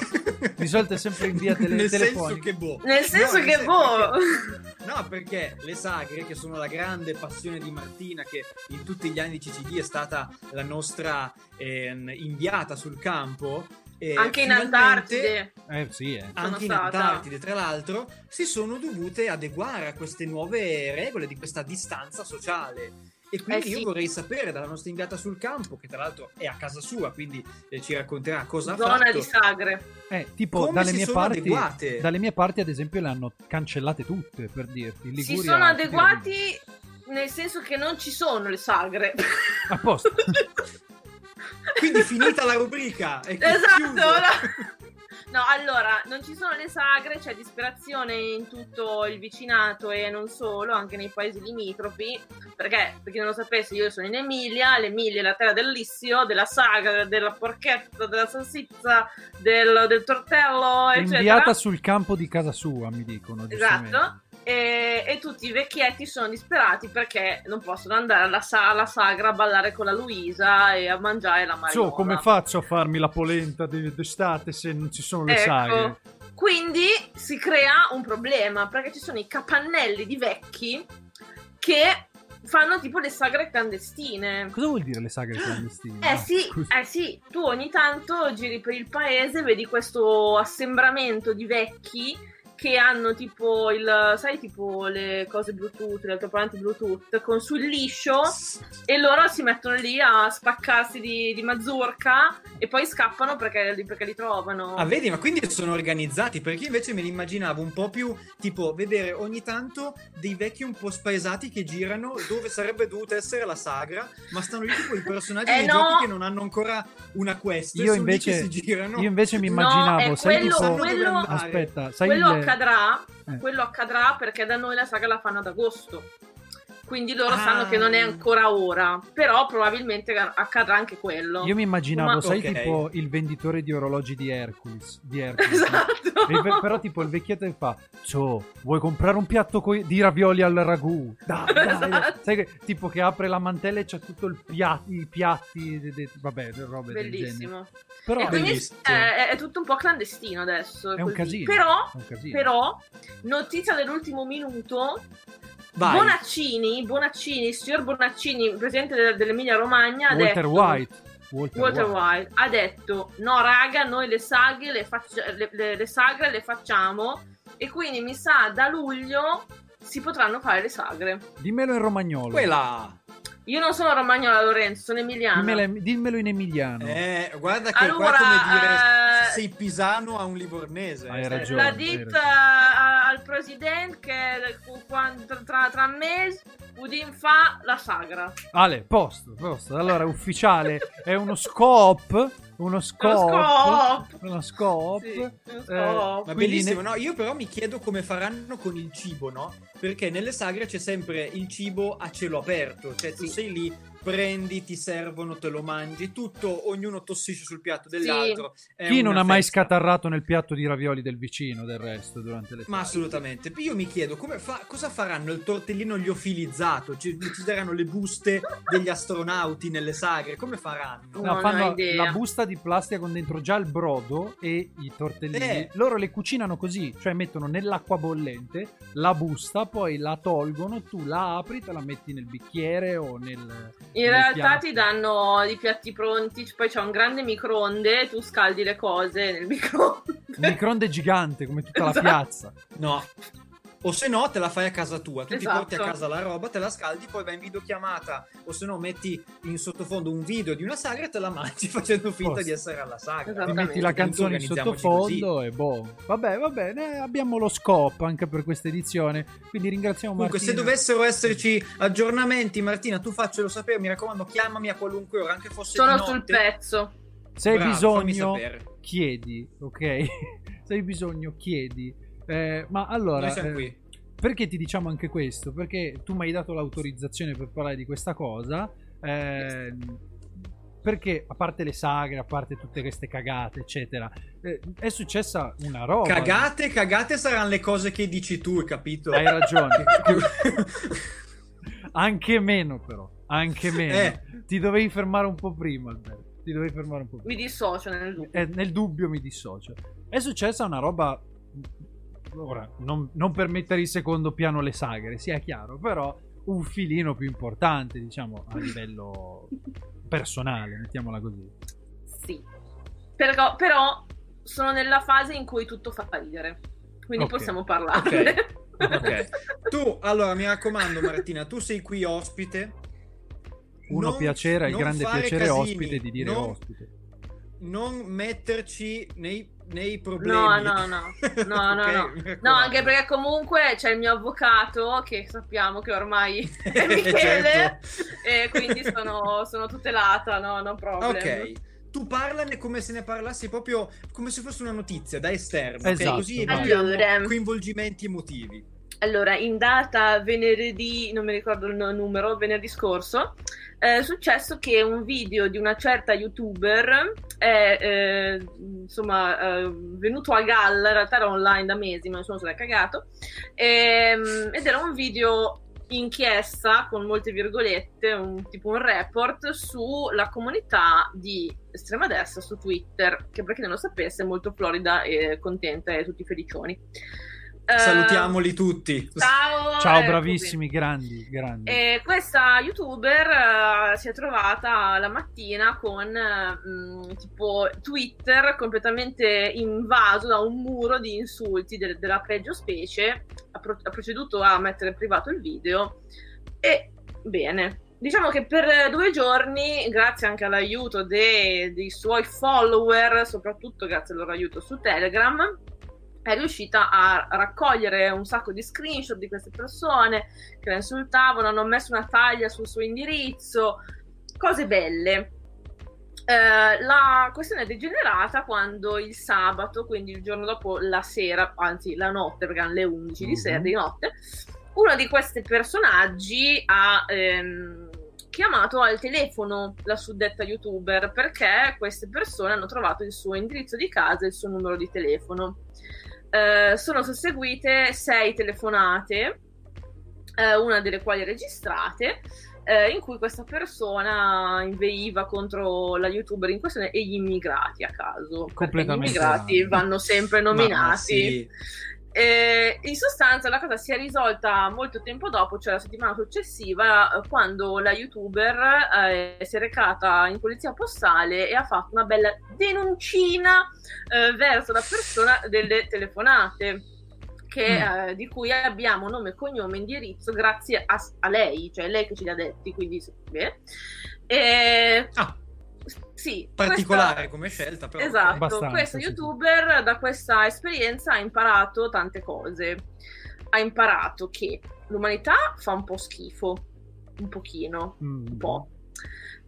Di solito è sempre in via tele- Nel senso telefonica. che boh. Nel senso No, che, sen- boh... perché- No, perché le sagre, che sono la grande passione di Martina, che in tutti gli anni di CCD è stata la nostra ehm, inviata sul campo. eh, Anche in Antartide. Eh sì, eh. Anche in. Antartide, tra l'altro, si sono dovute adeguare a queste nuove regole di questa distanza sociale. E quindi Eh sì. io vorrei sapere dalla nostra inviata sul campo, che tra l'altro è a casa sua, quindi eh, ci racconterà cosa ha Zona fatto. di sagre. Eh, tipo Come dalle si mie, sono parti, adeguate? dalle mie parti, ad esempio, le hanno cancellate tutte per dirti. In Si Liguria, sono adeguati nel senso che non ci sono le sagre. A posto. Quindi finita la rubrica. È esatto. no. No, allora, non ci sono le sagre, c'è disperazione in tutto il vicinato e non solo, anche nei paesi limitrofi. Perché, per chi non lo sapesse, io sono in Emilia, l'Emilia è la terra del lissio, della sagra, della porchetta, della salsiccia, del, del tortello, eccetera. Inviata sul campo di casa sua, mi dicono. Esatto. E tutti i vecchietti sono disperati perché non possono andare alla, sa- alla sagra a ballare con la Luisa e a mangiare la mariola. So, come faccio a farmi la polenta de- d'estate se non ci sono le Ecco. sagre? Quindi si crea un problema perché ci sono i capannelli di vecchi che fanno tipo le sagre clandestine. Cosa vuol dire le sagre clandestine? Eh Ah, sì, eh sì, tu ogni tanto giri per il paese, vedi questo assembramento di vecchi che hanno tipo il, sai, tipo le cose Bluetooth, le altoparlanti Bluetooth con sul liscio e loro si mettono lì a spaccarsi di, di mazurka e poi scappano perché, perché li trovano. Ah, vedi, ma quindi sono organizzati, perché io invece me li immaginavo un po' più tipo vedere ogni tanto dei vecchi un po' spaesati che girano dove sarebbe dovuta essere la sagra, ma stanno lì tipo i personaggi Eh, dei no. giochi che non hanno ancora una quest. Io invece, che si girano. io invece mi No, immaginavo, è sai quello- tipo... quello- Aspetta, sai quello il- accadrà, Eh. quello accadrà perché da noi la saga la fanno ad agosto. Quindi loro Ah. sanno che non è ancora ora, però probabilmente accadrà anche quello. Io mi immaginavo, Ma- sai, Ok. tipo il venditore di orologi di Hercules. Di Hercules. Esatto. Pe- però tipo il vecchietto che fa Ciao, vuoi comprare un piatto coi- di ravioli al ragù? Dai, dai, dai. Esatto. Sai che tipo che apre la mantella e c'è tutto il piatti, i piatti, de- de- vabbè, robe del genere. Bellissimo. Però e quindi Bellissimo. eh, è, tutto un po' clandestino adesso. è un casino. Però, è un casino. però, notizia dell'ultimo minuto, Vai. Bonaccini, Bonaccini, il signor Bonaccini, presidente de- dell'Emilia Romagna, ha Walter detto... White. Walter, Walter White. White ha detto no raga noi le sagre le, faccia- le- le- le sagre le facciamo e quindi mi sa da luglio si potranno fare le sagre Dimmelo in romagnolo. Quella. Io non sono romagnola Lorenzo sono emiliana Dimmelo, dimmelo in emiliano. Eh, guarda che Allora, qua come dire eh, sei pisano a un livornese. Hai ragione. l'ha hai detto ragione. a- al presidente che tra, tra, tra mesi Udin fa la sagra Ale, posto, posto. Allora, ufficiale, è uno scope. Uno scope. scope. Uno scope. Sì, uno Eh, scope. Ma Quindi bellissimo, ne- no? Io però mi chiedo come faranno con il cibo, no? Perché nelle sagre c'è sempre il cibo a cielo aperto, cioè tu Sì. sei lì, prendi, ti servono, te lo mangi, tutto, ognuno tossisce sul piatto Sì. dell'altro. È Chi non ha mai festa. scatarrato nel piatto di ravioli del vicino del resto durante le Ma feste? assolutamente. Io mi chiedo come fa- cosa faranno il tortellino liofilizzato? Ci uccideranno le buste degli astronauti nelle sagre? Come faranno? No, Non ho fanno idea. la busta di plastica con dentro già il brodo e i tortellini. Eh. Loro le cucinano così, cioè mettono nell'acqua bollente la busta, poi la tolgono, tu la apri, te la metti nel bicchiere o nel In realtà ti danno i piatti pronti, poi c'è un grande microonde, tu scaldi le cose nel microonde. un microonde gigante come tutta la Esatto. piazza. No. O se no, te la fai a casa tua. Tu Esatto. ti porti a casa la roba, te la scaldi, poi vai in videochiamata. O se no, metti in sottofondo un video di una sagra e te la mangi facendo finta Posto. di essere alla sagra. Ti metti la canzone in sottofondo e boh. Vabbè, va bene, abbiamo lo scope anche per questa edizione. Quindi ringraziamo Comunque, se Martina. dovessero esserci aggiornamenti, Martina, tu faccelo sapere. Mi raccomando, chiamami a qualunque ora, anche fosse Sono sul pezzo. Se hai Bravo, bisogno, chiedi, ok? Se hai bisogno, chiedi. Eh, ma allora, Noi siamo eh, qui. perché ti diciamo anche questo? Perché tu mi hai dato l'autorizzazione per parlare di questa cosa. ehm, perché a parte le sagre, a parte tutte queste cagate, eccetera, eh, è successa una roba. Cagate, cagate saranno le cose che dici tu, hai capito? Hai ragione. anche meno, però. Anche meno. Eh. Ti dovevi fermare un po' prima, Alberto. Ti dovevi fermare un po' prima. Mi dissocio nel dubbio. Eh, nel dubbio mi dissocio. È successa una roba. Ora, non, non per mettere in secondo piano le sagre, sia chiaro, però un filino più importante, diciamo, a livello personale, mettiamola così. Sì. Però, però sono nella fase in cui tutto fa ridere. Quindi Ok. possiamo parlarne. Ok. Tu, allora, mi raccomando, Martina, tu sei qui ospite. Uno Non- piacere, il grande piacere casini, ospite di dire non- ospite. Non metterci nei, nei problemi. No, no, no. No, no, Ok? no. No, anche perché comunque c'è il mio avvocato che sappiamo che ormai è Michele Certo. e quindi sono, sono tutelata, no, no problem. Ok. Tu parlane come se ne parlassi proprio come se fosse una notizia da esterno? Esatto, così vai. evitiamo Allora. coinvolgimenti emotivi. Allora, in data venerdì, non mi ricordo il numero, venerdì scorso, è successo che un video di una certa youtuber è eh, insomma eh, venuto a galla, in realtà era online da mesi, ma nessuno se l'ha cagato, ehm, ed era un video inchiesta con molte virgolette, un, tipo un report sulla comunità di estrema destra su Twitter, che per chi non lo sapesse è molto florida e contenta e tutti felicioni. Salutiamoli tutti. Ciao, ciao bravissimi, grandi, grandi. E questa youtuber uh, si è trovata la mattina con uh, tipo Twitter completamente invaso da un muro di insulti de- della peggio specie. Ha, pro- ha proceduto a mettere privato il video e bene. Diciamo che per due giorni, grazie anche all'aiuto dei, dei suoi follower, soprattutto grazie al loro aiuto su Telegram, è riuscita a raccogliere un sacco di screenshot di queste persone che la insultavano, hanno messo una taglia sul suo indirizzo, cose belle. Eh, la questione è degenerata quando il sabato, quindi il giorno dopo la sera, anzi la notte, perché erano le 11 di sera di notte, uno di questi personaggi ha ehm, chiamato al telefono la suddetta youtuber perché queste persone hanno trovato il suo indirizzo di casa e il suo numero di telefono. Eh, sono susseguite sei telefonate, eh, una delle quali registrate, eh, in cui questa persona inveiva contro la youtuber in questione e gli immigrati a caso. Completamente. Gli immigrati vanno sempre nominati. Eh, in sostanza la cosa si è risolta molto tempo dopo, cioè la settimana successiva, quando la youtuber eh, si è recata in polizia postale e ha fatto una bella denuncina eh, verso la persona delle telefonate. Che, mm. eh, di cui abbiamo nome, cognome, indirizzo grazie a, a, lei, cioè lei che ce li ha detti, quindi beh. E, ah sì, particolare questa... come scelta, però. Esatto, questo sì, youtuber sì. da questa esperienza ha imparato tante cose. Ha imparato che l'umanità fa un po' schifo, un pochino, Mm. un po'.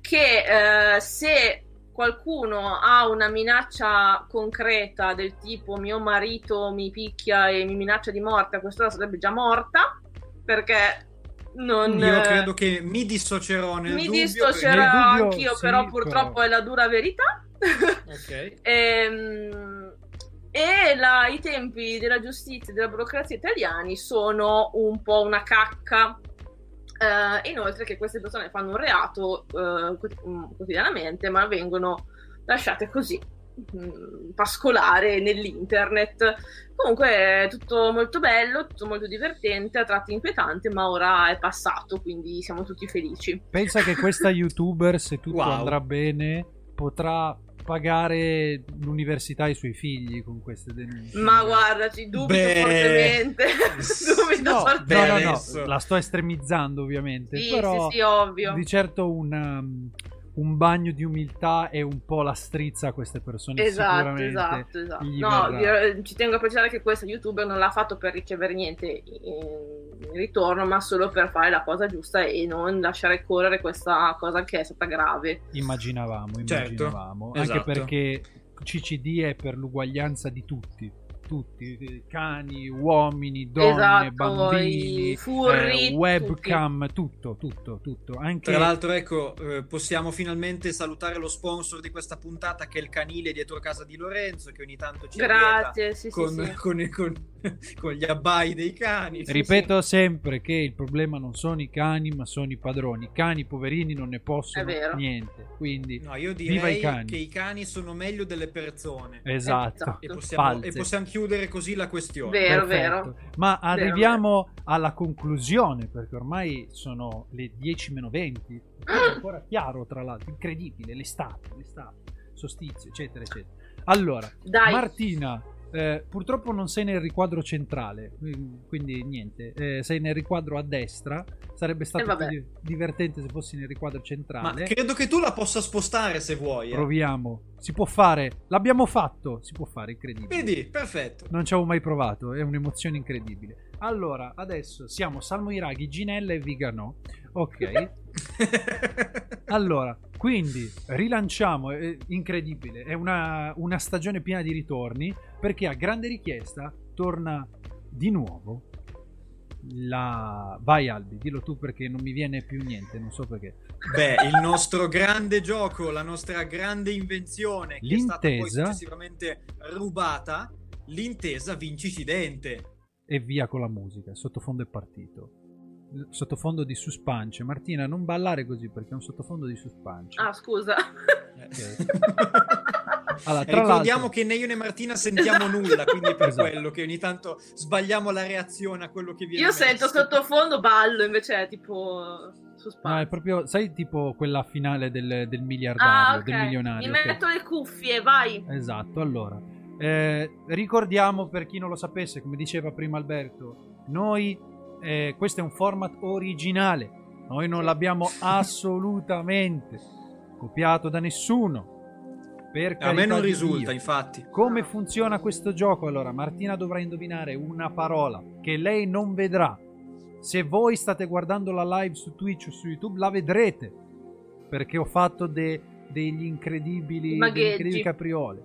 Che eh, se qualcuno ha una minaccia concreta del tipo mio marito mi picchia e mi minaccia di morte, a quest'ora sarebbe già morta, perché non, Io credo che mi dissocierò nel mi dubbio. dissocierò Nel dubbio, anch'io, sì, però purtroppo però- è la dura verità. Ok. Ehm, e la- i tempi della giustizia e della burocrazia italiani sono un po' una cacca. Eh, inoltre che queste persone fanno un reato eh, quot- quotidianamente, ma vengono lasciate così mm, pascolare nell'internet. Comunque è tutto molto bello, tutto molto divertente, a tratti inquietante, ma ora è passato, quindi siamo tutti felici. Pensa che questa youtuber, se tutto Wow. andrà bene, potrà pagare l'università ai suoi figli con queste denunce. Ma guardaci, dubito Beh. fortemente. dubito No, fortemente. no, no, no, la sto estremizzando ovviamente, Sì, però sì, sì, ovvio. di certo una- un bagno di umiltà e un po' la strizza a queste persone Esatto, sicuramente esatto, esatto. No, vi- ci tengo a precisare che questo youtuber non l'ha fatto per ricevere niente in in ritorno, ma solo per fare la cosa giusta e non lasciare correre questa cosa che è stata grave. immaginavamo, Certo, immaginavamo anche esatto. perché CCD è per l'uguaglianza di tutti tutti, eh, cani, uomini, donne, esatto, bambini, i furri, eh, webcam, tutto, tutto, tutto. Anche Tra l'altro, ecco, eh, possiamo finalmente salutare lo sponsor di questa puntata, che è il canile dietro casa di Lorenzo, che ogni tanto ci Grazie, sì, sì, con, sì. con- con- con gli abbai dei cani. Sì, Ripeto sempre che il problema non sono i cani, ma sono i padroni. I cani poverini non ne possono niente. Quindi, No, io Viva i direi cani. che i cani sono meglio delle persone. esatto. E possiamo, e possiamo chiudere così la questione. Vero, Perfetto. vero. Ma arriviamo alla conclusione, perché ormai sono le 10 meno 20. È ancora chiaro, tra l'altro, incredibile. L'estate, l'estate, solstizio, eccetera, eccetera. Allora, Dai, Martina, eh, purtroppo non sei nel riquadro centrale, quindi- niente, eh, sei nel riquadro a destra. Sarebbe stato Eh, divertente se fossi nel riquadro Ma centrale. credo che tu la possa spostare se vuoi. eh. Proviamo, si può fare, l'abbiamo fatto, si può fare, incredibile. Vedi, perfetto. Non ci avevo mai provato, è un'emozione incredibile. Allora, adesso siamo Salmo Iraghi, Ginella e Viganò. Ok. Allora, quindi rilanciamo, è incredibile, è una, una stagione piena di ritorni perché a grande richiesta torna di nuovo la... Vai Albi, dillo tu perché non mi viene più niente, non so perché. Beh, il nostro grande gioco, la nostra grande invenzione, che è stata poi successivamente rubata, l'intesa vinci-cidente. E via con la musica, sottofondo è partito. sottofondo di suspense. Martina, non ballare così perché è un sottofondo di suspense. Ah, scusa. Allora, tra Ricordiamo l'altro- che né io né Martina sentiamo nulla, quindi è per Esatto. quello che ogni tanto sbagliamo la reazione a quello che viene Io sento messo. sottofondo ballo, invece è tipo suspense. No, è proprio, sai, tipo quella finale del, del miliardario, ah, ok. del milionario. Mi ok? metto le cuffie, vai. Esatto, allora. Eh, ricordiamo per chi non lo sapesse, come diceva prima Alberto, noi, eh, questo è un format originale, noi non l'abbiamo assolutamente copiato da nessuno. Per A me non risulta, Dio. infatti. Come funziona questo gioco? Allora, Martina dovrà indovinare una parola che lei non vedrà. Se voi state guardando la live su Twitch o su YouTube, la vedrete. Perché ho fatto de- degli incredibili, delle incredibili capriole.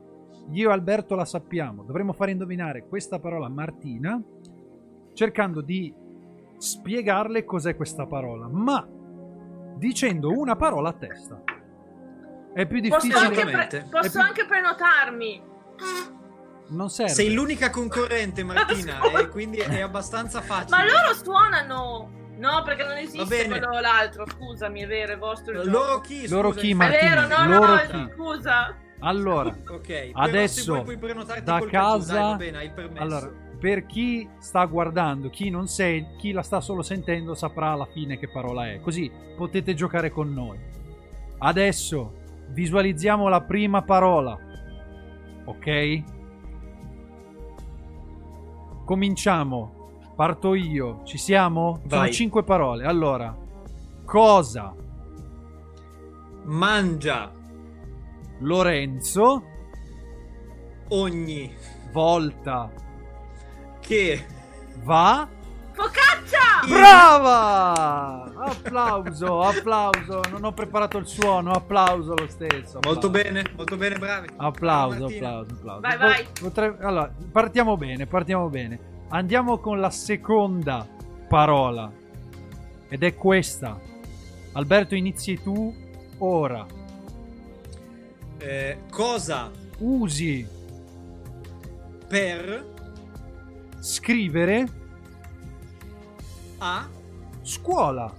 Io e Alberto la sappiamo. Dovremmo fare indovinare questa parola a Martina, cercando di spiegarle cos'è questa parola, ma dicendo una parola a testa. È più Posso, difficile. anche, pre- posso più- anche prenotarmi. Non serve. Sei l'unica concorrente, Martina, e quindi è abbastanza facile. Ma loro suonano. No, perché non Va esiste bene. quello o l'altro. Scusami, è vero, è vostro Loro gioco. chi? Loro chi, È vero, no, no, Loro no, chi? scusa. Allora, Ok, però Adesso, prenotarti da casa- dai, va bene, hai il permesso. allora, per chi sta guardando, chi non sei, chi la sta solo sentendo saprà alla fine che parola è. Così potete giocare con noi. Adesso visualizziamo la prima parola. Ok? Cominciamo. Parto io. Ci siamo? Sono Vai. cinque parole. Allora, cosa? Mangia Lorenzo ogni volta che va Focaccia! Brava! Applauso, applauso. Non ho preparato il suono, applauso lo stesso. Molto applauso. bene, molto bene, bravi. Applauso, applauso, applauso. Vai, vai. potre- Allora, partiamo bene, partiamo bene. Andiamo con la seconda parola. Ed è questa. Alberto, inizi tu ora. Eh, cosa Usi per scrivere a scuola.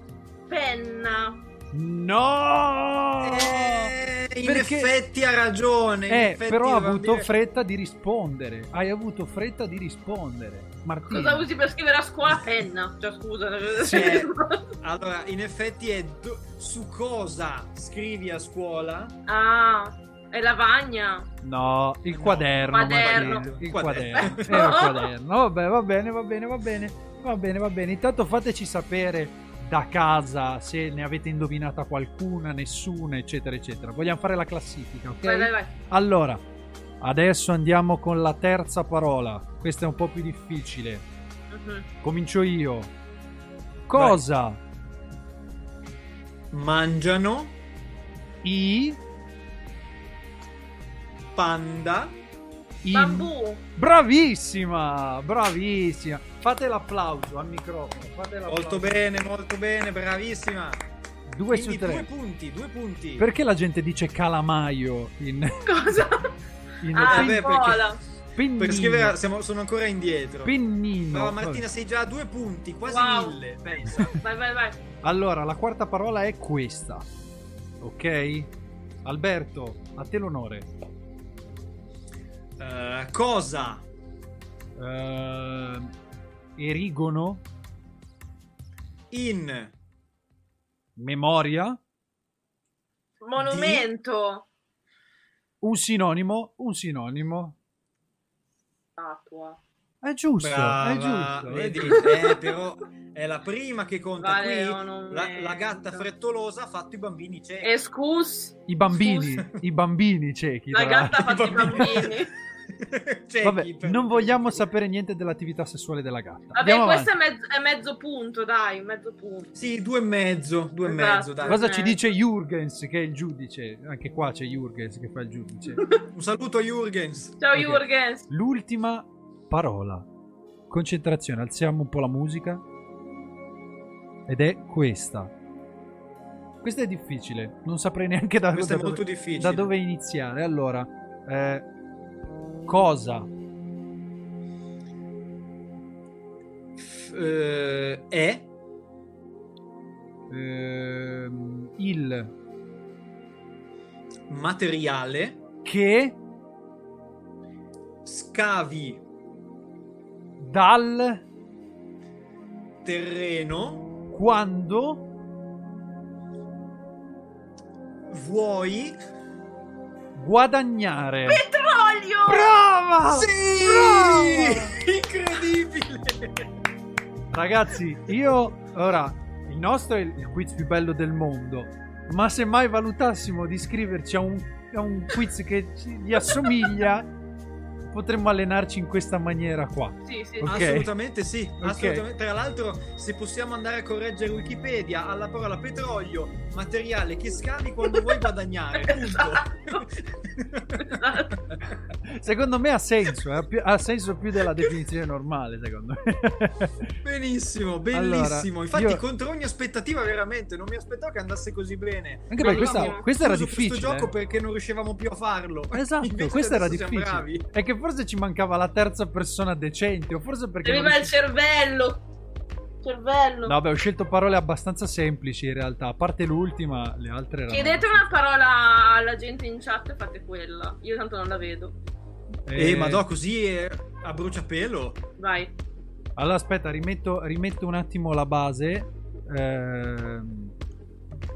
Penna. No! Eh, in Perché- effetti ha ragione. Eh, effetti però ha avuto dire- fretta di rispondere. Hai avuto fretta di rispondere. Martina. Cosa usi per scrivere a scuola? Penna. Cioè, scusa. Sì. Allora, in effetti è do- su cosa scrivi a scuola? ah, è lavagna. No, il No, quaderno. quaderno. Il Quaderno. Era il quaderno. Vabbè, va bene, va bene, va bene. Va bene, va bene. Intanto fateci sapere da casa se ne avete indovinata qualcuna, nessuna, eccetera, eccetera. Vogliamo fare la classifica, ok? Vai, vai, vai. Allora, adesso andiamo con la terza parola. Questa è un po' più difficile. Mhm. Comincio io. Cosa Mangiano i panda in- Bambù. Bravissima, bravissima. Fate l'applauso al microfono. Fate l'applauso. Molto bene, molto bene, bravissima. Due Quindi su tre. due punti, due punti. Perché la gente dice calamaio in, Cosa? in Ah, vabbè, in bola. pennino? Per scrivere siamo- sono ancora indietro. Pennino. Però Martina sei già a due punti, quasi Wow. mille, pensa. Vai, vai, vai. Allora, la quarta parola è questa. Ok? Alberto, a te l'onore. Eh, cosa Eh, erigono, in memoria, Monumento. un sinonimo, un sinonimo. Statua. È giusto, Brava, è giusto. è vedi? Eh, però è la prima che conta Vale, qui. La, la gatta frettolosa ha fatto i bambini ciechi. Escus. I bambini, i bambini ciechi. La gatta ha fatto i bambini. Ciechi, Vabbè, non vogliamo sapere niente dell'attività sessuale della gatta. Vabbè, Andiamo questo è mezzo, è mezzo punto, dai, mezzo punto. Sì, due e mezzo, due e Esatto. mezzo, dai. Cosa Eh. ci dice Jurgens, che è il giudice? Anche qua c'è Jurgens che fa il giudice. Un saluto a Jurgens. Ciao Ok. Jurgens. L'ultima parola. Concentrazione, alziamo un po' la musica. Ed è questa. Questa è difficile, non saprei neanche da, da è molto dove, difficile. da dove iniziare. Allora, eh, cosa f- eh, è eh, il materiale che scavi dal terreno quando vuoi guadagnare. Petrolio! Bra- Brava! Sì! Incredibile! Ragazzi, io ora il nostro è il quiz più bello del mondo. Ma se mai valutassimo di iscriverci a un, a un quiz che gli assomiglia, potremmo allenarci in questa maniera qua. Sì, sì. Ok. Assolutamente sì, Ok. assolutamente. Tra l'altro, se possiamo andare a correggere Wikipedia alla parola petrolio, materiale che scavi quando vuoi guadagnare. Punto. Esatto. Secondo me ha senso, eh, ha, senso più della definizione normale, secondo me. Benissimo, Allora, bellissimo. Infatti, io- contro ogni aspettativa, veramente, non mi aspettavo che andasse così bene. Anche perché questa, questa era difficile. Questo gioco eh. perché non riuscivamo più a farlo. Esatto, Invece questa era difficile. È che forse ci mancava la terza persona decente, o forse perché. non Aveva il riuscivo- cervello. Cervello. No, beh, ho scelto parole abbastanza semplici in realtà. A parte l'ultima, le altre erano. Chiedete una parola alla gente in chat e fate quella. Io tanto non la vedo. Eh, ma no, così è a bruciapelo. Vai. Allora, aspetta, rimetto, rimetto un attimo la base. Ehm,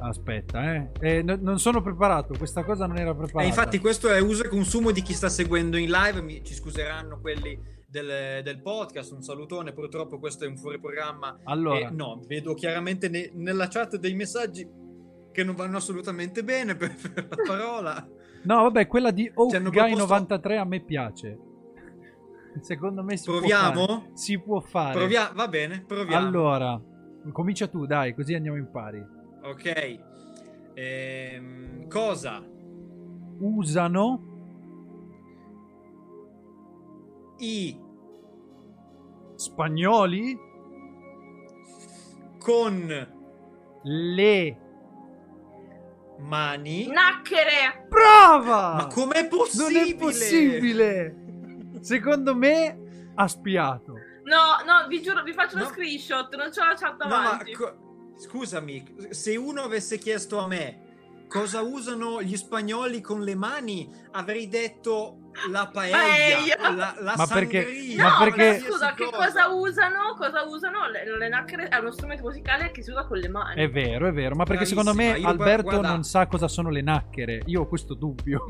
Aspetta, eh. Eh, no- non sono preparato. Questa cosa non era preparata. E infatti questo è uso e consumo di chi sta seguendo in live, mi- ci scuseranno quelli del, del podcast, un salutone, purtroppo questo è un fuori programma. Allora, E no, vedo chiaramente ne- nella chat dei messaggi che non vanno assolutamente bene per, per la parola. no, vabbè, quella di Ci hanno Guy proposto- 93 a me piace. Secondo me si può Proviamo? fare. Si può fare. Provia- va bene, proviamo. Allora, comincia tu, dai, così andiamo in pari. Ok. Ehm, cosa Usano i spagnoli con le mani? Nacchere! Brava! Ma com'è Non possibile? è possibile! Secondo me ha spiato. No, no, vi giuro, vi faccio uno No. screenshot, non c'ho la chat No, ma davanti. co- scusami, se uno avesse chiesto a me cosa usano gli spagnoli con le mani, avrei detto la paella, Paella. la, la Ma perché- No, ma perché- ma scusa, che cosa usano? Cosa usano? Le, le nacchere è uno strumento musicale che si usa con le mani. È vero, è vero, ma perché secondo me Bravissima, io gu- Alberto guarda- non sa cosa sono le nacchere. Io ho questo dubbio.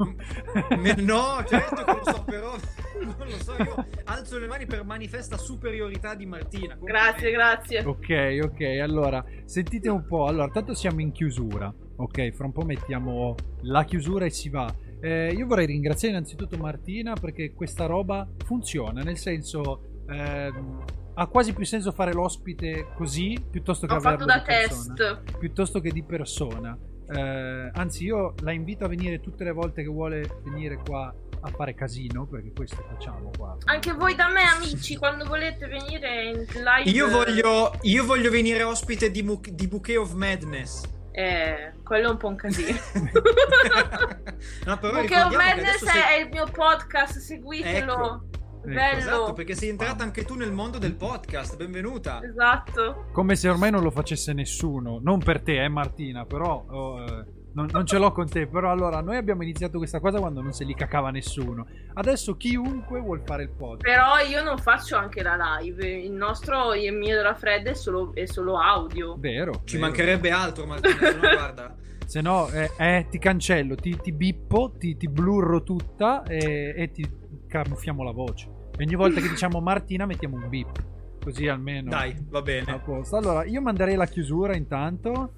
Me- No, certo che lo so, però non lo so, io alzo le mani per manifesta superiorità di Martina. Grazie, grazie. ok, ok, allora, sentite un po'. Allora, tanto siamo in chiusura. Ok, fra un po' mettiamo la chiusura e si va. Eh, io vorrei ringraziare innanzitutto Martina perché questa roba funziona, nel senso ehm, ha quasi più senso fare l'ospite così piuttosto che Ho averlo fatto da di persona. test. piuttosto che di persona. Eh, anzi, io la invito a venire tutte le volte che vuole venire qua a fare casino, perché questo facciamo qua. Anche voi da me, amici, quando volete venire in live. Io voglio, io voglio venire ospite di, Mu- di Bouquet of Madness. Eh, quello è un po' un casino. no, però Perché che Madness sei- è il mio podcast, seguitelo. Ecco. Bello. Esatto, perché sei entrata anche tu nel mondo del podcast. Benvenuta. Esatto. Come se ormai non lo facesse nessuno. Non per te, eh, Martina, però. oh, eh, non, non ce l'ho con te. Però allora, noi abbiamo iniziato questa cosa quando non se li cacava nessuno. Adesso chiunque vuol fare il podcast. Però io non faccio anche la live. Il nostro, il mio della Fred è solo, è solo audio. Vero. Ci vero. mancherebbe altro, Martina. se no, guarda. Se no, eh, eh, ti cancello, ti, ti bippo, ti, ti blurro tutta e, e ti camuffiamo la voce. E ogni volta che diciamo Martina mettiamo un bip. Così almeno. Dai, va A bene. posto. Allora, io manderei la chiusura intanto.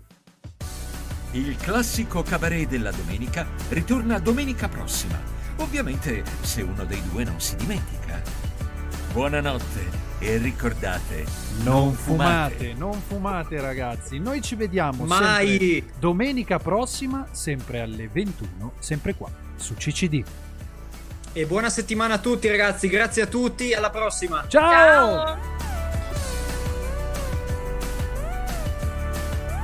Il classico cabaret della domenica ritorna domenica prossima. Ovviamente se uno dei due non si dimentica. Buonanotte e ricordate, Non fumate, non fumate ragazzi. Noi ci vediamo sempre Mai. domenica prossima, sempre alle 21, sempre qua, su CCD. E buona settimana a tutti, ragazzi. Grazie a tutti. Alla prossima. Ciao! Ciao.